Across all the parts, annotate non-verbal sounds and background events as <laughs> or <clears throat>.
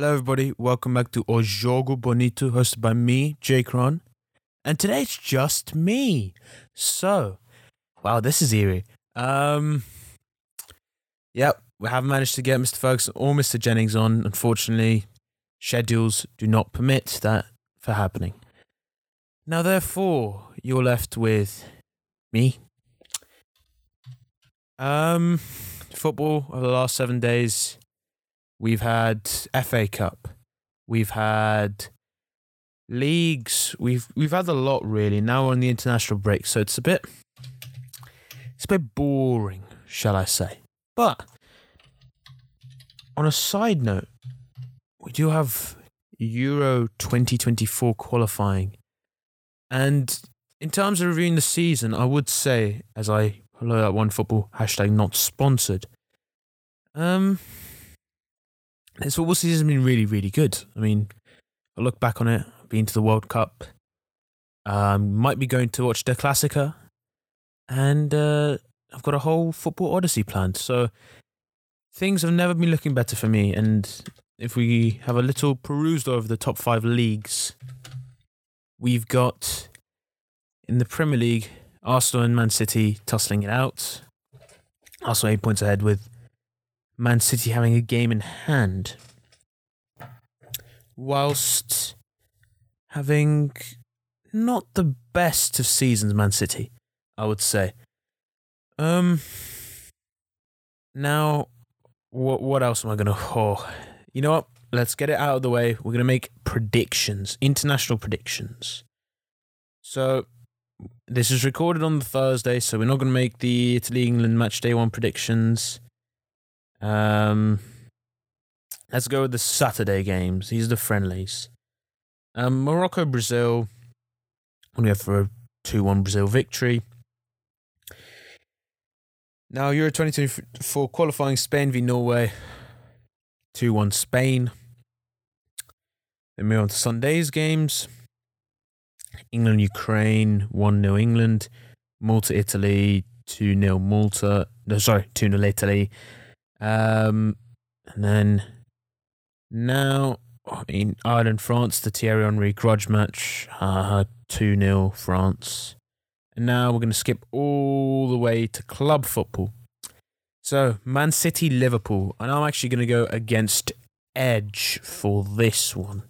Hello, everybody. Welcome back to O Jogo Bonito, hosted by me, Jaaikaran. And today it's just me. So, wow, this is eerie. Um, yep, we haven't managed to get Mr. Ferguson or Mr. Jennings on. Unfortunately, schedules do not permit that for happening. Now, therefore, you're left with me. Um, football over the last seven days. We've had FA Cup. We've had leagues. We've we've had a lot really. Now we're on the international break, so it's a bit it's a bit boring, shall I say. But on a side note, we do have Euro 2024 qualifying. And in terms of reviewing the season, I would say, as I follow that one football hashtag not sponsored, um, this football season has been really, really good. I mean, I look back on it, been to the World Cup, um, might be going to watch the Classica, and uh, I've got a whole football odyssey planned. So things have never been looking better for me. And if we have a little perused over the top five leagues, we've got in the Premier League Arsenal and Man City tussling it out. Arsenal eight points ahead with Man City having a game in hand, whilst having not the best of seasons, Man City, I would say. Um. Now, what what else am I gonna? Oh, you know what? Let's get it out of the way. We're gonna make predictions, international predictions. So, this is recorded on the Thursday, so we're not gonna make the Italy England match day one predictions. Um, let's go with the Saturday games. These are the friendlies. Um, Morocco, Brazil. We have for a 2 1 Brazil victory. Now, Euro 2024 qualifying Spain v Norway. 2 1 Spain. Then move on to Sunday's games. England, Ukraine, 1 0 England. Malta, Italy, 2 0 Malta. No, sorry, 2 0 Italy. Um, and then now, in Ireland, France, the Thierry Henry grudge match, uh, 2 0 France. And now we're going to skip all the way to club football. So, Man City, Liverpool. And I'm actually going to go against Edge for this one.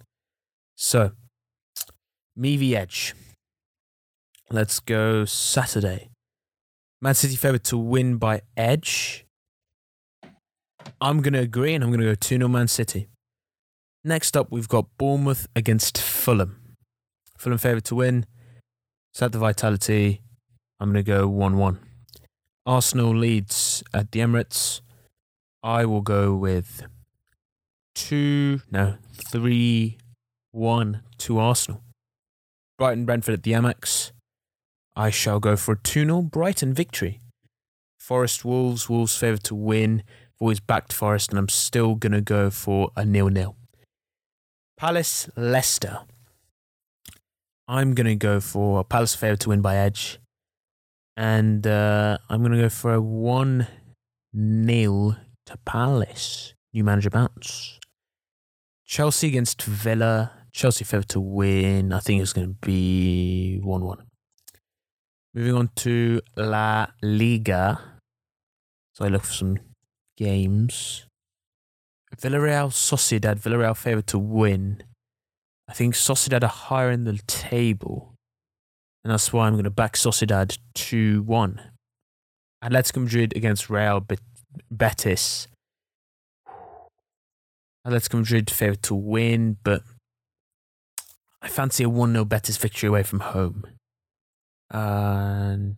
So, me v Edge. Let's go Saturday. Man City favourite to win by Edge. I'm going to agree and I'm going to go 2 0 Man City. Next up, we've got Bournemouth against Fulham. Fulham favourite to win. Set the vitality. I'm going to go 1 1. Arsenal leads at the Emirates. I will go with 2, no, 3 1 to Arsenal. Brighton Brentford at the Amex. I shall go for a 2 0 Brighton victory. Forest Wolves, Wolves favourite to win always backed Forest, and I'm still going to go for a nil nil. Palace Leicester. I'm going to go for Palace favourite to win by edge. And uh, I'm going to go for a 1 nil to Palace. New manager bounce. Chelsea against Villa. Chelsea favourite to win. I think it's going to be 1 1. Moving on to La Liga. So I look for some games. Villarreal, Sociedad, Villarreal favourite to win. I think Sociedad are higher in the table. And that's why I'm going to back Sociedad 2 1. Atletico Madrid against Real Betis. Atletico Madrid favourite to win, but I fancy a 1 0 Betis victory away from home. And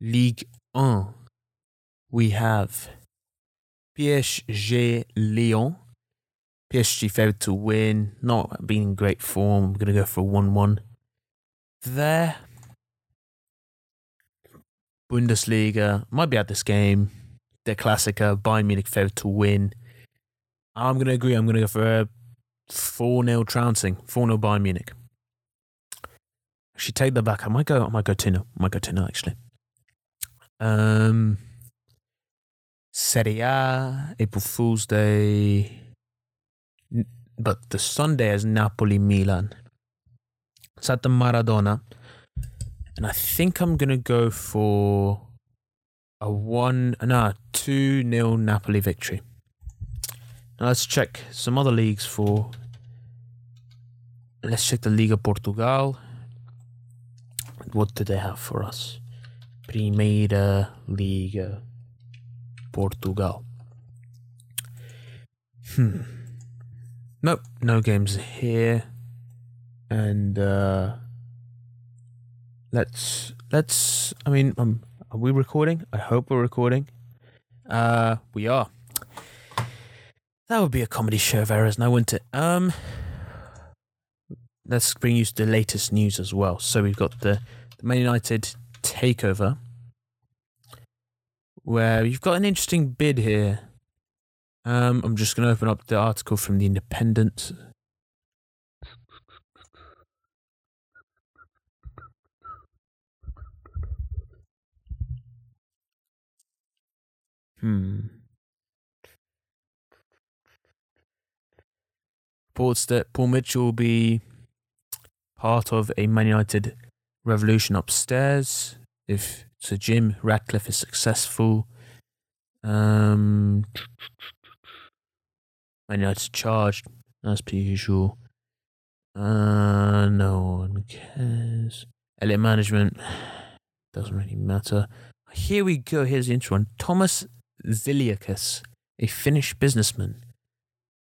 Ligue 1 we have PSG Lyon. PSG favourite to win, not being in great form. I'm going to go for a 1 1. There. Bundesliga, might be at this game. Der Klassiker, Bayern Munich favourite to win. I'm going to agree. I'm going to go for a 4 0 trouncing. 4 0 Bayern Munich. Actually, take that back. I might go, I might go 2 0. I might go 2 0 actually. Um, Serie A, April Fool's Day. But the Sunday is Napoli Milan. It's at the Maradona. And I think I'm going to go for a 1, no, 2 nil Napoli victory. Now let's check some other leagues for. Let's check the Liga Portugal. What do they have for us? Primeira Liga Portugal. Hmm. Nope, no games here. And uh let's let's I mean um are we recording? I hope we're recording. Uh we are. That would be a comedy show of errors now, wouldn't it? Um let's bring you the latest news as well. So we've got the, the Man United takeover where you've got an interesting bid here. Um, I'm just going to open up the article from the Independent. Hmm. Reports that Paul Mitchell will be part of a Man United revolution upstairs if Sir Jim Ratcliffe is successful. Um, Man United charged as per usual. Uh, no one cares. Elliott management doesn't really matter. Here we go. Here's the intro one. Thomas Zilliacus, a Finnish businessman,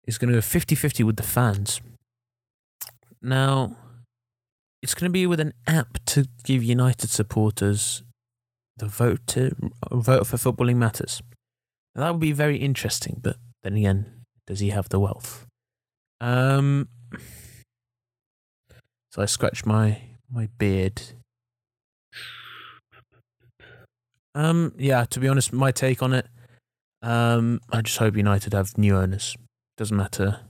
is going to go 50 50 with the fans. Now, it's going to be with an app to give United supporters the vote to vote for footballing matters. Now, that would be very interesting, but then again, does he have the wealth? Um, so I scratch my my beard. Um, yeah, to be honest, my take on it, um, I just hope United have new owners. Doesn't matter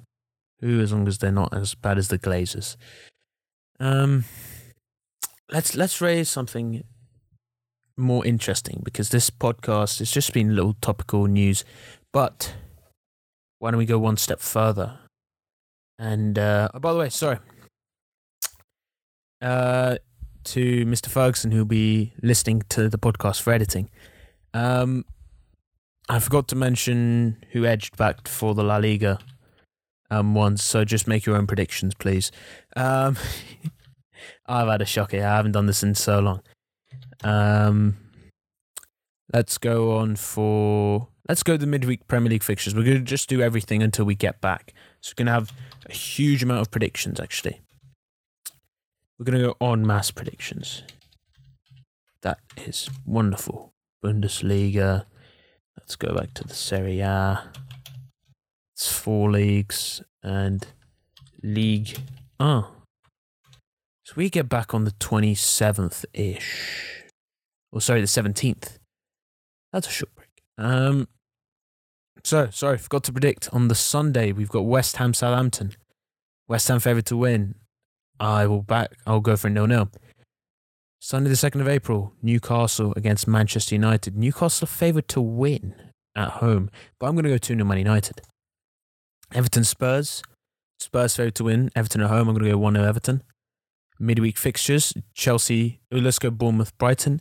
who, as long as they're not as bad as the Glazers. Um, let's let's raise something more interesting because this podcast has just been little topical news, but why don't we go one step further? And uh, oh, by the way, sorry. Uh, to Mr. Ferguson, who'll be listening to the podcast for editing. Um, I forgot to mention who edged back for the La Liga um, once, so just make your own predictions, please. Um, <laughs> I've had a shocker. I haven't done this in so long. Um, let's go on for. Let's go the midweek Premier League fixtures. We're to just do everything until we get back. So we're to have a huge amount of predictions, actually. We're to go on mass predictions. That is wonderful. Bundesliga. Let's go back to the Serie A. It's four leagues and League. Oh. So we get back on the 27th ish. Or sorry, the 17th. That's a short break. Um, so, sorry, forgot to predict. On the Sunday, we've got West Ham Southampton. West Ham favourite to win. I will back. I'll go for nil nil. Sunday, the second of April, Newcastle against Manchester United. Newcastle favourite to win at home, but I'm going to go two 0 Man United. Everton Spurs. Spurs favourite to win. Everton at home. I'm going to go one 0 Everton. Midweek fixtures: Chelsea. oh, Let's go Bournemouth, Brighton.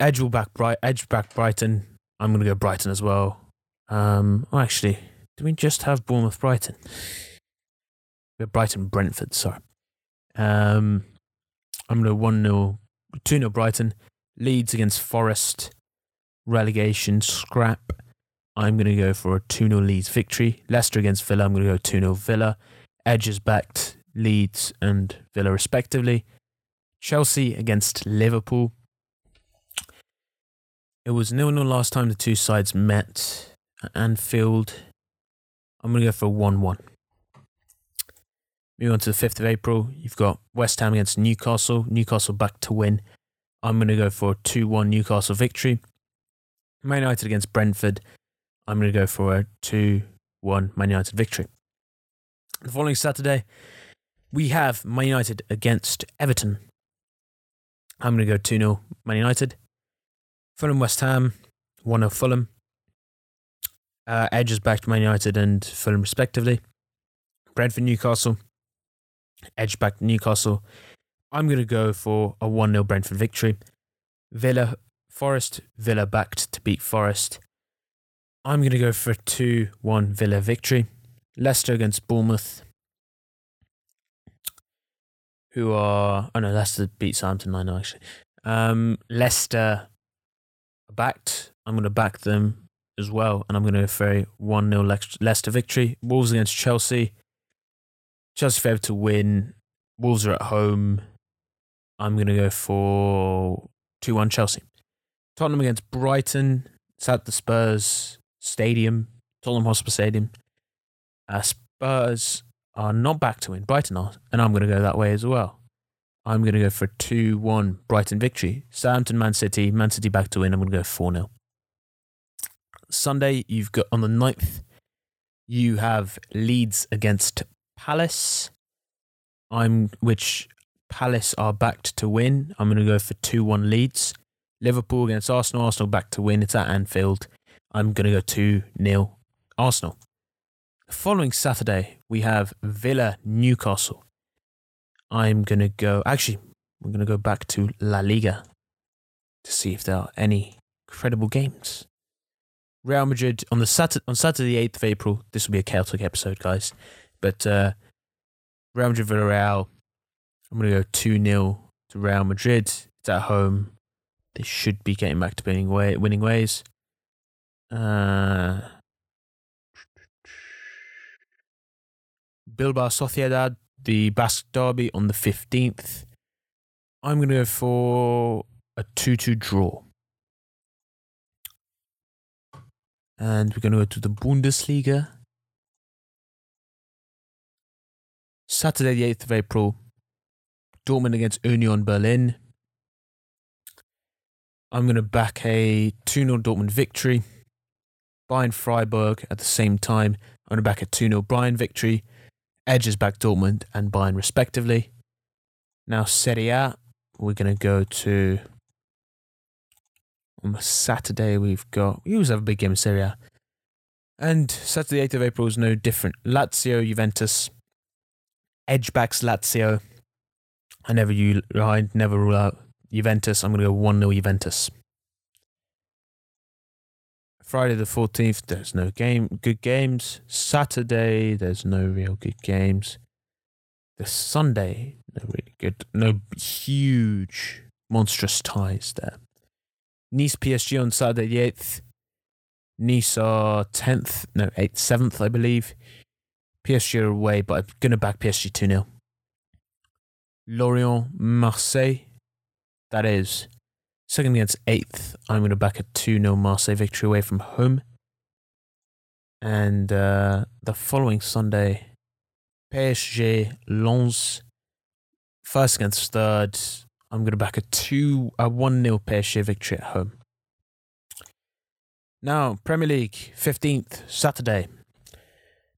Edge will back Bright. Edge back Brighton. I'm going to go Brighton as well. Um, oh, actually, do we just have Bournemouth, Brighton? We have Brighton, Brentford. Sorry. Um, I'm going to 1 0, 2 0 Brighton. Leeds against Forest. Relegation scrap. I'm going to go for a 2 0 Leeds victory. Leicester against Villa. I'm going to go 2 0 Villa. Edges backed Leeds and Villa respectively. Chelsea against Liverpool. It was 0 0 last time the two sides met at Anfield. I'm going to go for 1 1. Moving on to the 5th of April, you've got West Ham against Newcastle. Newcastle back to win. I'm going to go for a 2 1 Newcastle victory. Man United against Brentford. I'm going to go for a 2 1 Man United victory. The following Saturday, we have Man United against Everton. I'm going to go 2 0 Man United. Fulham West Ham, 1 0 Fulham. Uh, Edge is back to Man United and Fulham, respectively. Brentford, Newcastle. Edge back to Newcastle. I'm going to go for a 1 0 Brentford victory. Villa, Forest, Villa backed to beat Forest. I'm going to go for a 2 1 Villa victory. Leicester against Bournemouth, who are. Oh no, Leicester beat Southampton 9 0 actually. Um, Leicester backed. I'm going to back them as well, and I'm going to for 1 0 Leicester victory. Wolves against Chelsea. Chelsea favourite to win. Wolves are at home. I'm going to go for 2 1 Chelsea. Tottenham against Brighton. It's at the Spurs Stadium, Tottenham Hotspur Stadium. Uh, Spurs are not back to win. Brighton are, and I'm going to go that way as well. I'm going to go for 2 1 Brighton victory. Southampton, Man City, Man City back to win. I'm going to go 4 0. Sunday, you've got on the 9th, you have Leeds against Palace. I'm which Palace are backed to win. I'm going to go for 2 1 Leeds. Liverpool against Arsenal. Arsenal back to win. It's at Anfield. I'm going to go 2 0 Arsenal. The following Saturday, we have Villa Newcastle. I'm going to go, actually, we're going to go back to La Liga to see if there are any credible games. Real Madrid on the Saturday, on Saturday, 8th of April. This will be a chaotic episode, guys. But uh, Real Madrid Villarreal, I'm going to go 2 0 to Real Madrid. It's at home. They should be getting back to winning, way, winning ways. Uh, Bilbao Sociedad, the Basque Derby on the 15th. I'm going to go for a 2 2 draw. And we're going to go to the Bundesliga. Saturday, the 8th of April, Dortmund against Union Berlin. I'm going to back a 2 0 Dortmund victory. Bayern Freiburg at the same time. I'm going to back a 2 0 Bayern victory. Edges back Dortmund and Bayern respectively. Now, Serie A, we're going to go to. On Saturday, we've got. We always have a big game in Serie A. And Saturday, 8th of April is no different. Lazio, Juventus. Edgebacks, Lazio. I never, you, I never rule out Juventus. I'm to go 1 0 Juventus. Friday the 14th, there's no game, good games. Saturday, there's no real good games. The Sunday, no really good, no huge, monstrous ties there. Nice PSG on Saturday the 8th. Nice are 10th, no, 8th, 7th, I believe. PSG are away, but I'm going to back PSG 2 0. Lorient, Marseille, that is second against eighth. I'm going to back a 2 0 Marseille victory away from home. And uh, the following Sunday, PSG Lens, first against third. I'm going to back a 2 a 1 0 PSG victory at home. Now, Premier League, 15th, Saturday.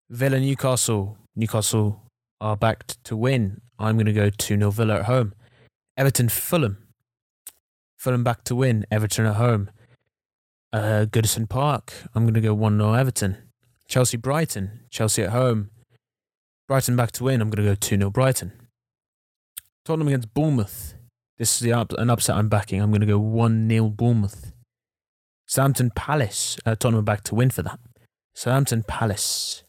Villa Newcastle. Newcastle are backed to win. I'm going to go 2 0 Villa at home. Everton Fulham. Fulham back to win. Everton at home. Uh, Goodison Park. I'm going to go 1 0 Everton. Chelsea Brighton. Chelsea at home. Brighton back to win. I'm going to go 2 0 Brighton. Tottenham against Bournemouth. This is the up, an upset I'm backing. I'm going to go 1 0 Bournemouth. Southampton Palace. Uh, Tottenham back to win for that. Southampton Palace.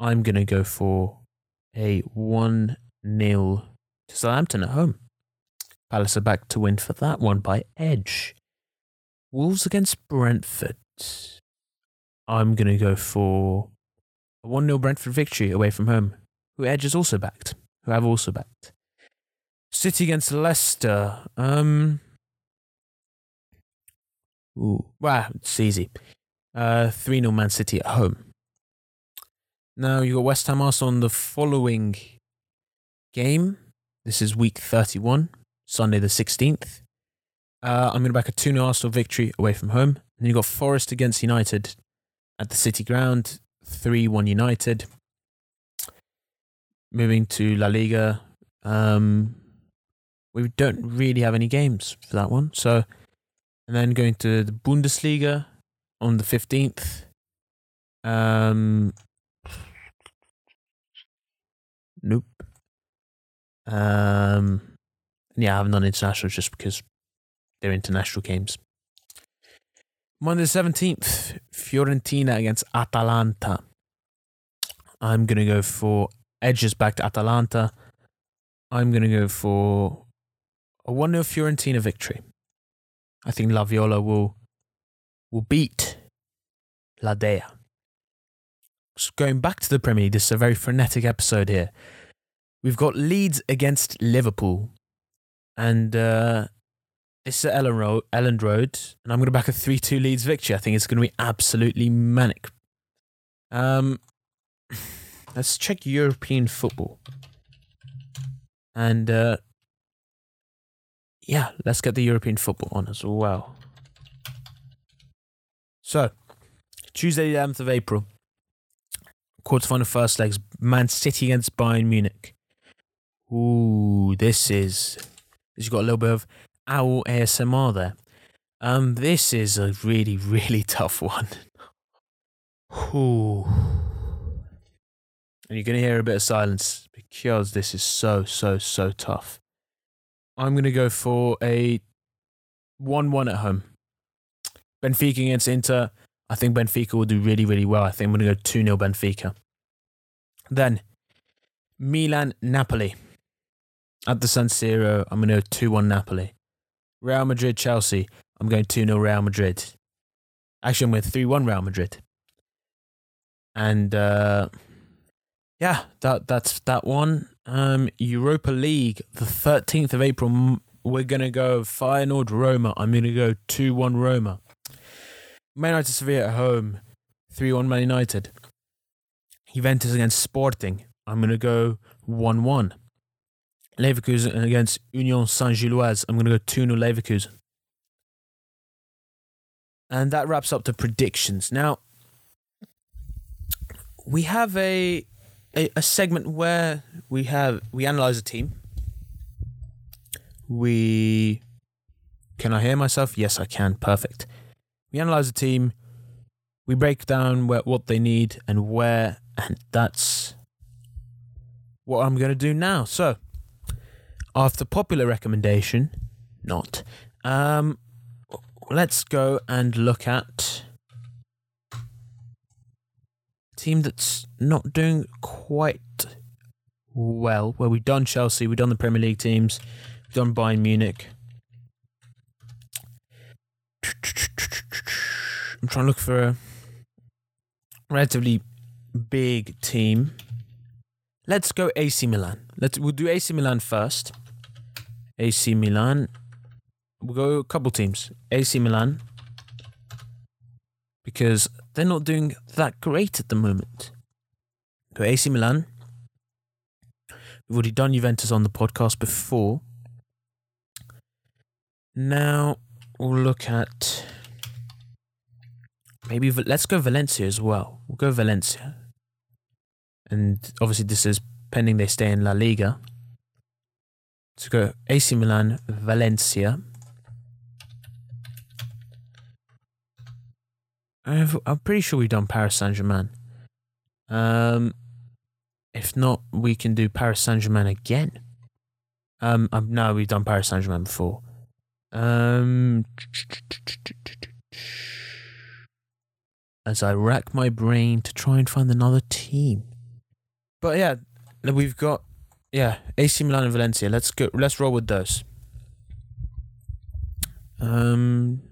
I'm going to go for a 1 0 to Southampton at home. Palace are back to win for that one by edge. Wolves against Brentford. I'm going to go for a 1 0 Brentford victory away from home, who Edge has also backed, who have also backed. City against Leicester. Um, ooh, wow, it's easy. Uh, 3 0 Man City at home. Now you've got West Ham Arsenal on the following game. This is week 31. Sunday the 16th. Uh, I'm going to back a 2 0 Arsenal victory away from home. Then you've got Forest against United at the City Ground, 3 1 United. Moving to La Liga, um, we don't really have any games for that one. So, and then going to the Bundesliga on the 15th. Um, nope. Um, yeah, I haven't done international just because they're international games. Monday the 17th, Fiorentina against Atalanta. I'm going to go for edges back to Atalanta. I'm going to go for a 1 0 Fiorentina victory. I think La Viola will, will beat La Dea. So going back to the Premier League, this is a very frenetic episode here. We've got Leeds against Liverpool. And uh, it's at Elland Road, Elland Road, and I'm going to back a 3 2 Leeds victory. I think it's going to be absolutely manic. Um, <sighs> let's check European football. And uh, yeah, let's get the European football on as well. So, Tuesday, the 11th of April, quarterfinal first legs, Man City against Bayern Munich. Ooh, this is. You've got a little bit of owl ASMR there. Um, this is a really, really <laughs> tough one. And you're going to hear a bit of silence because this is so, so, so tough. I'm going to go for a 1 1 at home. Benfica against Inter. I think Benfica will do really, really well. I think I'm going to go 2 0 Benfica. Then, Milan Napoli. At the San Siro, I'm going to go 2 1 Napoli. Real Madrid Chelsea. I'm going 2 0 Real Madrid. Actually, I'm going 3 1 Real Madrid. And uh, yeah, that that's that one. Um, Europa League, the 13th of April, we're going to go Feyenoord Roma. I'm going to go 2 1 Roma. Man United Sevilla at home, 3 1 Man United. Juventus against Sporting, I'm going to go 1 1. Leverkusen against Union Saint Gilloise, I'm going to go 2 0 Leverkusen. And that wraps up the predictions. Now, we have a a, a segment where we have we analyze a team. We can I hear myself? Yes, I can. Perfect. We analyze a team. We break down where, what they need and where, and that's what I'm going to do now. So, after popular recommendation, not, um, let's go and look at team that's not doing quite well. Well, we've done Chelsea, we've done the Premier League teams, we've done Bayern Munich. I'm trying to look for a relatively big team. Let's go AC Milan. Let's we'll do AC Milan first. AC Milan. We'll go a couple teams. AC Milan. Because they're not doing that great at the moment. Go AC Milan. We've already done Juventus on the podcast before. Now we'll look at maybe let's go Valencia as well. We'll go Valencia, and obviously this is pending they stay in La Liga. So go AC Milan, Valencia. I'm pretty sure we've done Paris Saint Germain. Um, if not, we can do Paris Saint Germain again. Um, um, no, we've done Paris Saint Germain before. Um, as I rack my brain to try and find another team. But yeah, we've got yeah AC Milan and Valencia. Let's go. Let's roll with those. Um,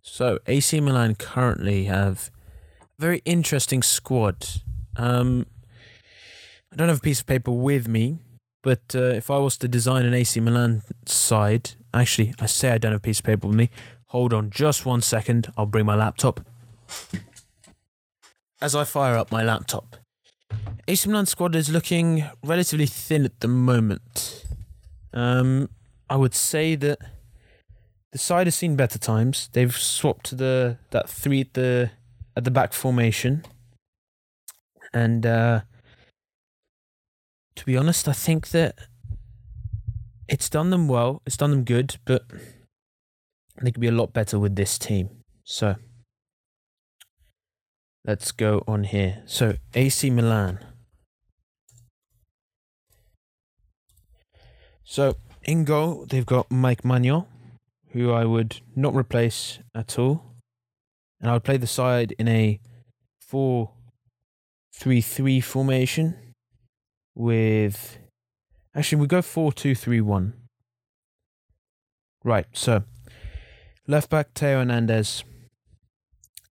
so AC Milan currently have a very interesting squad. Um, I don't have a piece of paper with me, but uh, if I was to design an AC Milan side, actually, I say I don't have a piece of paper with me. Hold on just one second. I'll bring my laptop. As I fire up my laptop, AC Milan squad is looking relatively thin at the moment. Um, I would say that the side has seen better times. They've swapped to the that three at the at the back formation, and uh, to be honest, I think that it's done them well. It's done them good, but they could be a lot better with this team. So let's go on here. So AC Milan. So in goal, they've got Mike Maignan, who I would not replace at all. And I would play the side in a 4 3 3 formation with. Actually, we go 4 2 3 1. Right, so left back Theo Hernandez.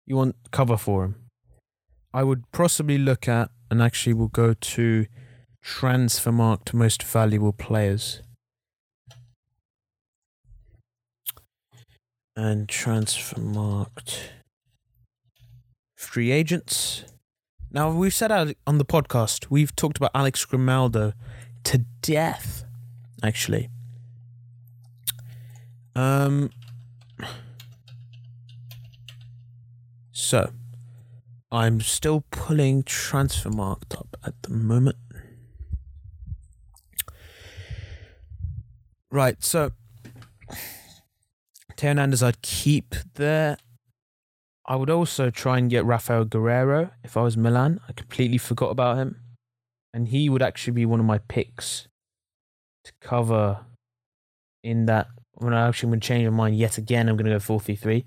You want cover for him. I would possibly look at, and actually we'll go to Transfermarkt most valuable players. And Transfermarkt free agents. Now we've said on the podcast, we've talked about Alex Grimaldo to death, actually. Um. So, I'm still pulling Transfermarkt up at the moment. Right, so Theo Hernandez I'd keep there. I would also try and get Rafael Guerreiro if I was Milan. I completely forgot about him. And he would actually be one of my picks to cover in that. When I actually to change my mind yet again, I'm going to go 4 3 3.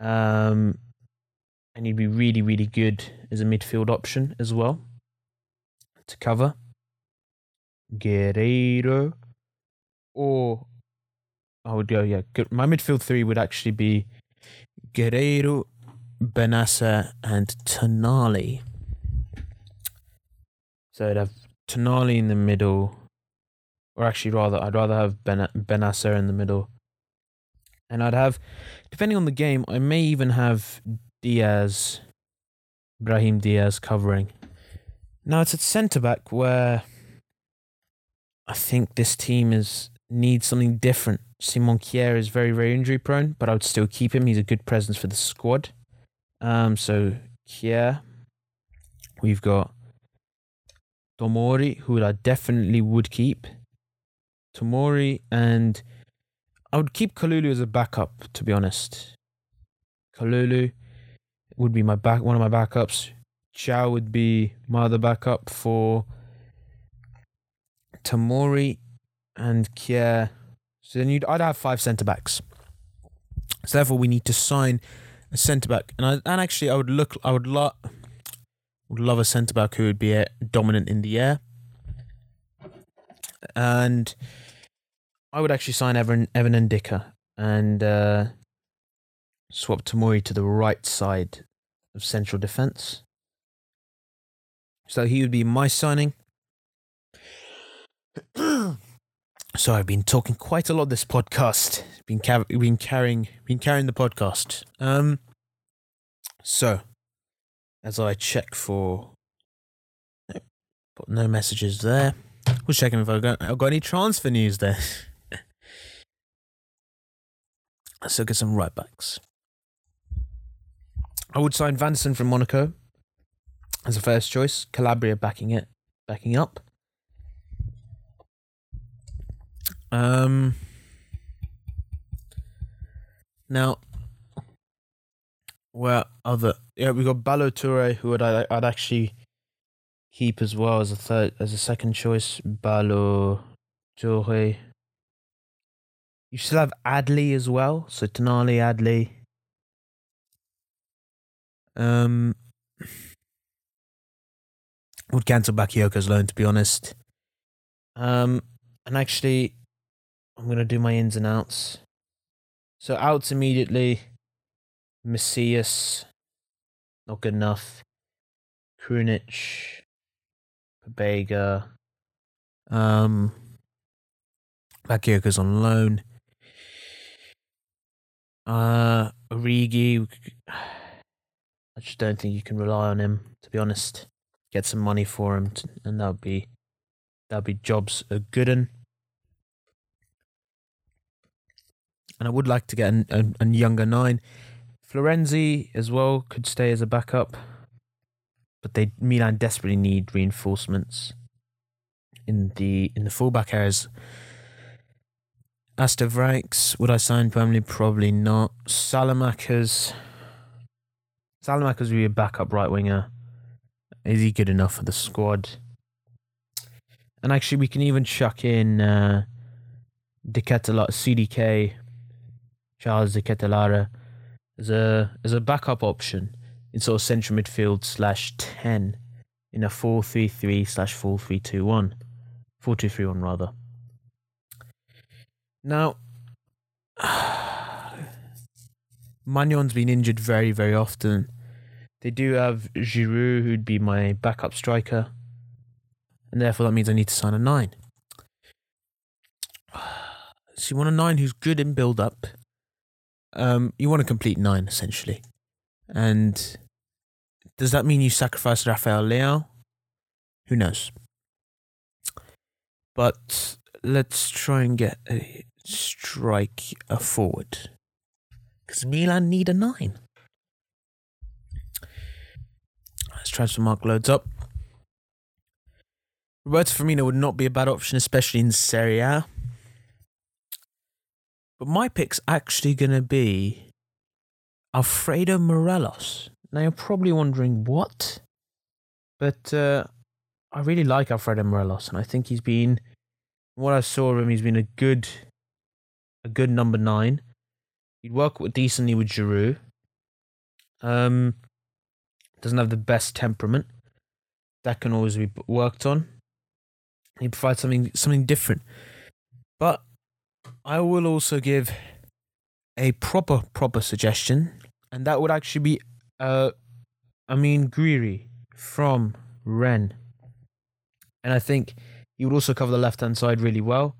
Um, and he'd be really, really good as a midfield option as well to cover. Guerreiro. Or I would go, yeah, my midfield three would actually be Guerreiro, Bennacer, and Tonali. So I'd have Tonali in the middle, or actually, rather, I'd rather have ben- Bennacer in the middle. And I'd have, depending on the game, I may even have Diaz, Brahim Diaz covering. Now it's at centre back where I think this team is needs something different. Simon Kjær is very, very injury prone, but I would still keep him. He's a good presence for the squad. Um, so Kjær, we've got Tomori, who I definitely would keep. Tomori and I would keep Kalulu as a backup, to be honest. Kalulu would be my back one of my backups. Thiaw would be my other backup for Tomori and Kjær. So then you'd I'd have five centre backs. So therefore, we need to sign a centre back, and I and actually I would look I would love would love a centre back who would be a, dominant in the air, and I would actually sign Evan Evan Ndicka and uh, swap Tomori to the right side of central defence. So he would be my signing. <clears throat> so I've been talking quite a lot this podcast. Been ca- been carrying been carrying the podcast. Um. So, as I check for, no, but no messages there. We're checking if I've got, I've got any transfer news there. <laughs> Let's look at some right backs. I would sign Vanderson from Monaco as a first choice. Calabria backing it, backing up. Um. Now, where other yeah we got Ballo-Touré, who would I I'd actually keep as well as a third as a second choice. Ballo-Touré. You still have Adli as well, so Tonali Adli. Um, would cancel Bakayoko's loan to be honest. Um, and actually, I'm gonna do my ins and outs. So outs immediately. Messias. not good enough. Krunic, Pobega, um, Bakayoko's on loan. Uh, Origi. <sighs> I just don't think you can rely on him. To be honest, get some money for him, to, and that would be that would be jobs a good one. And I would like to get a, younger nine. Florenzi as well could stay as a backup, but they Milan desperately need reinforcements in the in the fullback areas. Astor Ranks, would I sign permanently? Probably not. Saelemaekers Saelemaekers will be a backup right winger. Is he good enough for the squad? And actually, we can even chuck in uh, De Ketelaere, CDK, Charles De Ketelaere, as a as a backup option in sort of central midfield slash ten in a four three three slash four three two one, four two three one rather. Now, <sighs> Maignan's been injured very very often. They do have Giroud, who'd be my backup striker, and therefore that means I need to sign a nine. <sighs> So you want a nine who's good in build up. Um, you want to complete nine essentially, and does that mean you sacrifice Rafael Leão? Who knows? But let's try and get a strike a forward because Milan need a nine. Let's Transfermarkt loads up. Roberto Firmino would not be a bad option, especially in Serie A. But my pick's actually going to be Alfredo Morelos. Now you're probably wondering what, but uh, I really like Alfredo Morelos, and I think he's been what I saw of him. He's been a good, a good number nine. He'd work decently with Giroud. Um, doesn't have the best temperament. That can always be worked on. He provides something something different. But I will also give a proper proper suggestion, and that would actually be uh Amine Gouiri from Rennes. And I think he would also cover the left hand side really well.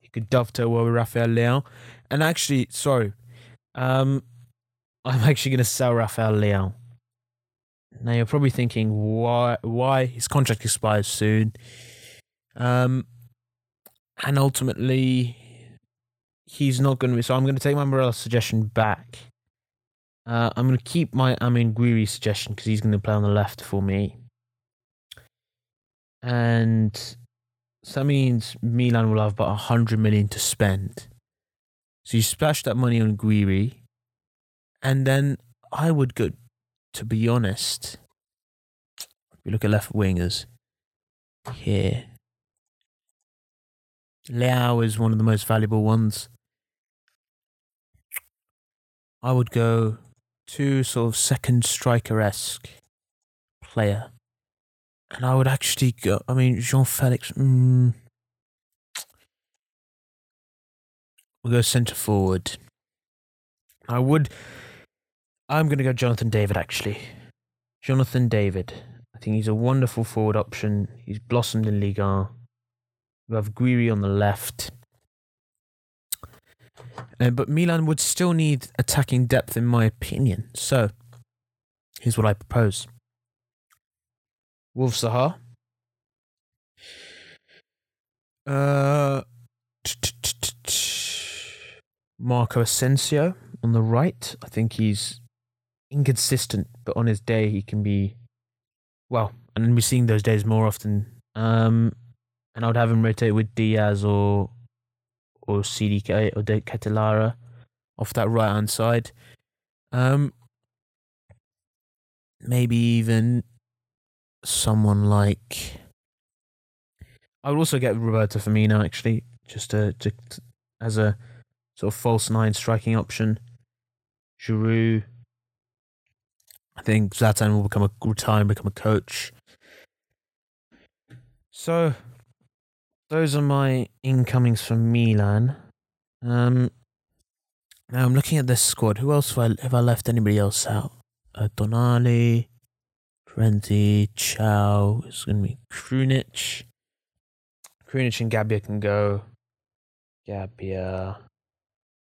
He could dovetail well with Rafael Leão. And actually, sorry, um, <laughs> I'm actually going to sell Rafael Leão. Now you're probably thinking, why? Why his contract expires soon? Um, and ultimately, he's not going to be. So I'm going to take my Morelos suggestion back. Uh, I'm going to keep my Amine Gouiri suggestion because he's going to play on the left for me. And so that means Milan will have about 100 million to spend. So you splash that money on Gouiri. And then I would go, to be honest, if you look at left wingers here, Leão is one of the most valuable ones. I would go to sort of second striker esque player. And I would actually go, I mean, João Felix, mm, we'll go centre forward. I would I'm going to go Jonathan David, actually. Jonathan David. I think he's a wonderful forward option. He's blossomed in Ligue 1. We have Gouiri on the left. Uh, but Milan would still need attacking depth, in my opinion. So, here's what I propose Wilf Zaha. Uh, Marco Asensio on the right. I think he's inconsistent, but on his day he can be well, and we're seeing those days more often. Um, and I would have him rotate with Diaz or or CDK or De Ketelaere off that right hand side. Um, maybe even someone like. I would also get Roberto Firmino actually, just to, to, to as a sort of false nine striking option. Giroud, I think Zlatan will become a retire and become a coach. So those are my incomings from Milan. Um, now I'm looking at this squad. Who else have I, have I left anybody else out? Uh, Tonali, Renzi, Thiaw. It's going to be Krunic. Krunic and Gabbia can go. Gabbia.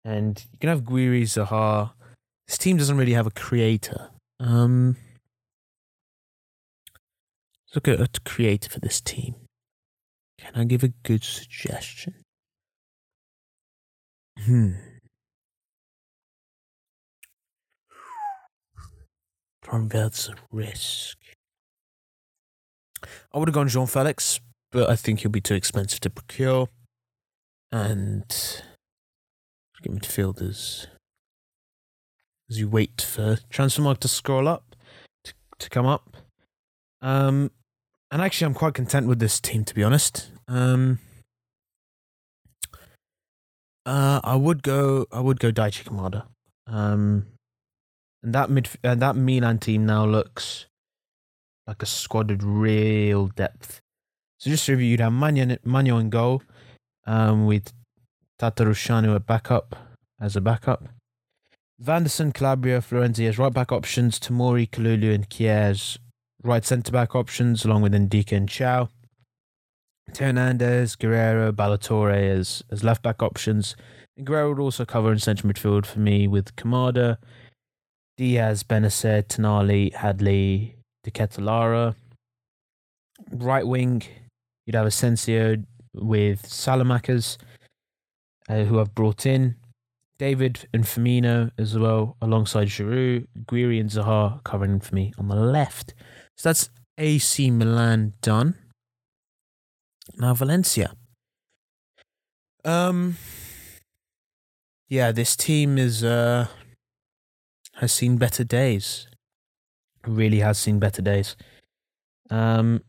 And you can have Gouiri, Zaha. This team doesn't really have a creator. Um, look at a creator for this team. Can I give a good suggestion? Hmm. Converts risk. I would have gone João Felix, but I think he'll be too expensive to procure. And get midfielders as you wait for Transfermarkt to scroll up. to, to come up. Um, and actually, I'm quite content with this team, to be honest. Um, uh, I would go. I would go Daichi Kamada. Um, and that mid and that Milan team now looks like a squad with real depth. So just to review, you'd have Maignan, Maignan in goal, um, with Tatarusanu at backup as a backup. Vanderson, Calabria, Florenzi as right back options. Tomori, Kalulu, and Kjær right centre back options, along with Ndicka and Thiaw. Hernandez, Guerreiro, Ballo-Touré as, as left back options. And Guerreiro would also cover in central midfield for me with Kamada, Diaz, Bennacer, Tonali, Adli, De Ketelaere. Right wing, you'd have Asensio with Saelemaekers, uh, who I've brought in. David and Firmino as well, alongside Giroud, Gouiri and Zaha covering for me on the left. So that's AC Milan done. Now Valencia. Um yeah, this team is uh has seen better days. Really has seen better days. Um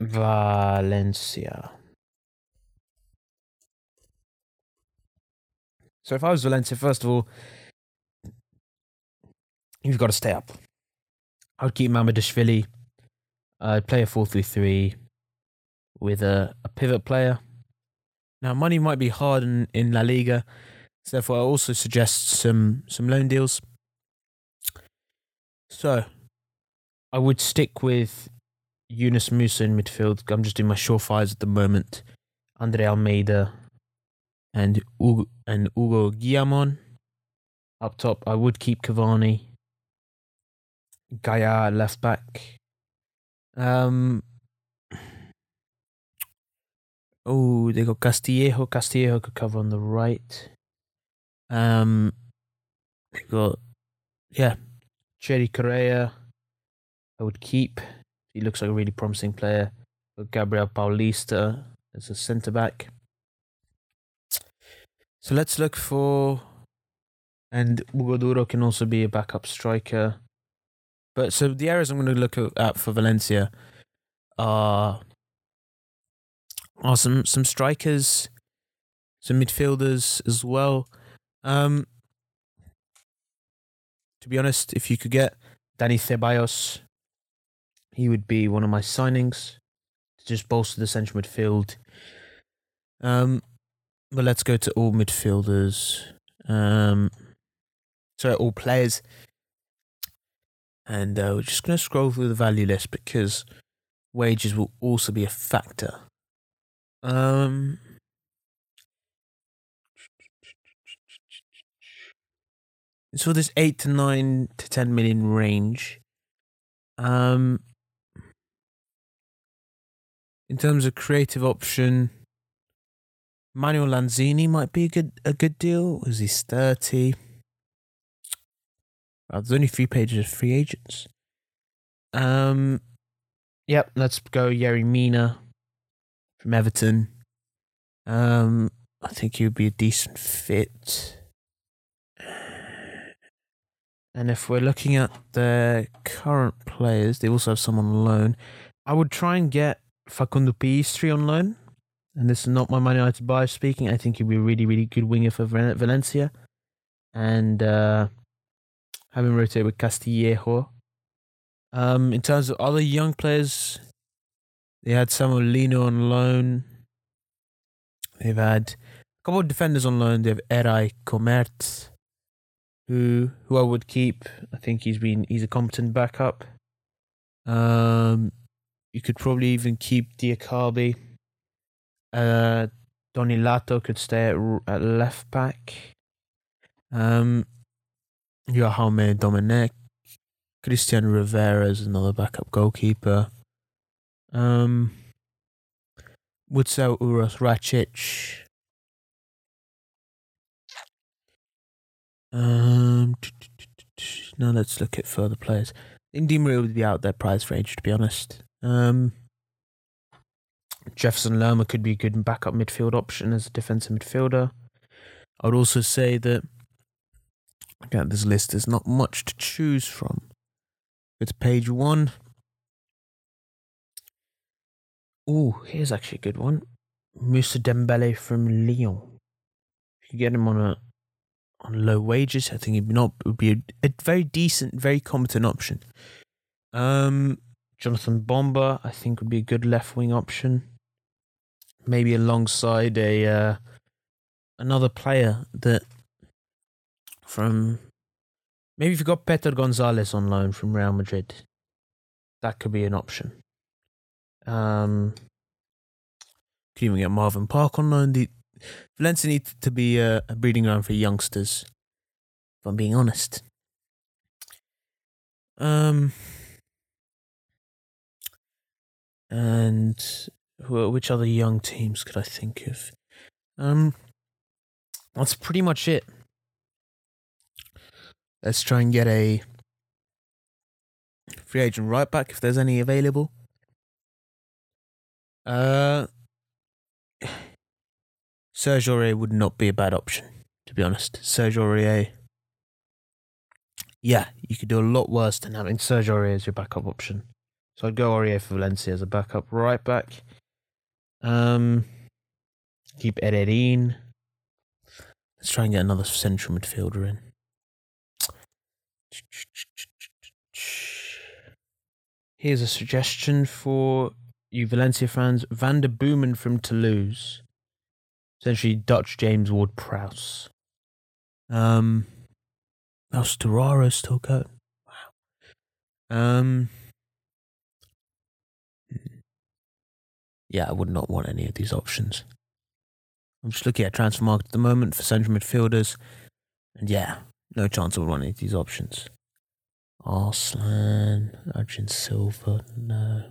Valencia. So if I was Valencia, first of all, you've got to stay up. I would keep Mamardashvili. I'd play a 4 3 3 with a, a pivot player. Now, money might be hard in, in La Liga, so therefore, I also suggest some, some loan deals. So, I would stick with Yunus Musah in midfield. I'm just doing my surefires at the moment. Andre Almeida and Ugo, and Ugo Guillamon. Up top, I would keep Cavani. Gaia left back. Um. Oh, they got Castillejo. Castillejo could cover on the right. Um, they got yeah, Cherry Correa. I would keep. He looks like a really promising player. Got Gabriel Paulista as a centre back. So let's look for, and Hugo Duro can also be a backup striker. But so the areas I'm going to look at for Valencia are are some some strikers, some midfielders as well. Um, to be honest, if you could get Dani Ceballos, he would be one of my signings to just bolster the central midfield. Um, but let's go to all midfielders. Um, sorry, all players. And uh, we're just going to scroll through the value list because wages will also be a factor. Um, so this eight to nine to ten million range. Um, in terms of creative option, Manuel Lanzini might be a good a good deal. Is he's thirty? Well, there's only three pages of free agents. Um, yep. Let's go. Yerry Mina from Everton. Um, I think he would be a decent fit. And if we're looking at the current players, they also have some on loan. I would try and get Facundo Pellistri on loan. And this is not my Man United bias speaking. I think he'd be a really, really good winger for Valencia. And uh, having rotated with Castillejo. Um, in terms of other young players, they had Samuel Lino on loan. They've had a couple of defenders on loan. They have Eray Comert, who who I would keep. I think he's been he's a competent backup. Um, you could probably even keep Diakhaby. Uh, Toni Lato could stay at, at left back. Um, Jaume Domènech. Christian Rivera is another backup goalkeeper. Um, would Uros Racic. Um, now let's look at further players. Indy would be out their price range, to be honest. Um, Jefferson Lerma could be a good backup midfield option as a defensive midfielder. I would also say that again, this list there's not much to choose from. It's page one. Oh, here's actually a good one. Moussa Dembele from Lyon. If you get him on a on low wages, I think he'd not would be a, a very decent, very competent option. Um, Jonathan Bamba, I think would be a good left wing option. Maybe alongside a uh, another player that from maybe if you got Peter Gonzalez on loan from Real Madrid, that could be an option. Um, could even get Marvin Park on loan. The, Valencia need to be a, a breeding ground for youngsters. If I'm being honest. Um, and which other young teams could I think of? Um, that's pretty much it. Let's try and get a free agent right back if there's any available. Uh, Serge Aurier would not be a bad option, to be honest. Serge Aurier. Yeah, you could do a lot worse than having Serge Aurier as your backup option. So I'd go Aurier for Valencia as a backup right back. Um, keep Ederin. Let's try and get another central midfielder in. Here's a suggestion for you Valencia fans. Van den Boomen from Toulouse. Essentially Dutch James Ward Prowse. Um, how's Torraro still going? Wow. Um, yeah, I would not want any of these options. I'm just looking at Transfermarkt at the moment for central midfielders, and yeah, no chance of of these options. Arslan, Argent Silva, no.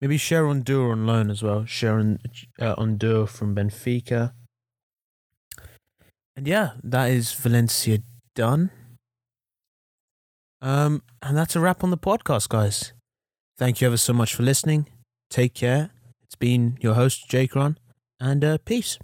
Maybe Sharon Dur on loan as well. Sharon uh, Ondur from Benfica. And yeah, that is Valencia done. Um, and that's a wrap on the podcast, guys. Thank you ever so much for listening. Take care. It's been your host, Jaaikaran, and uh, peace.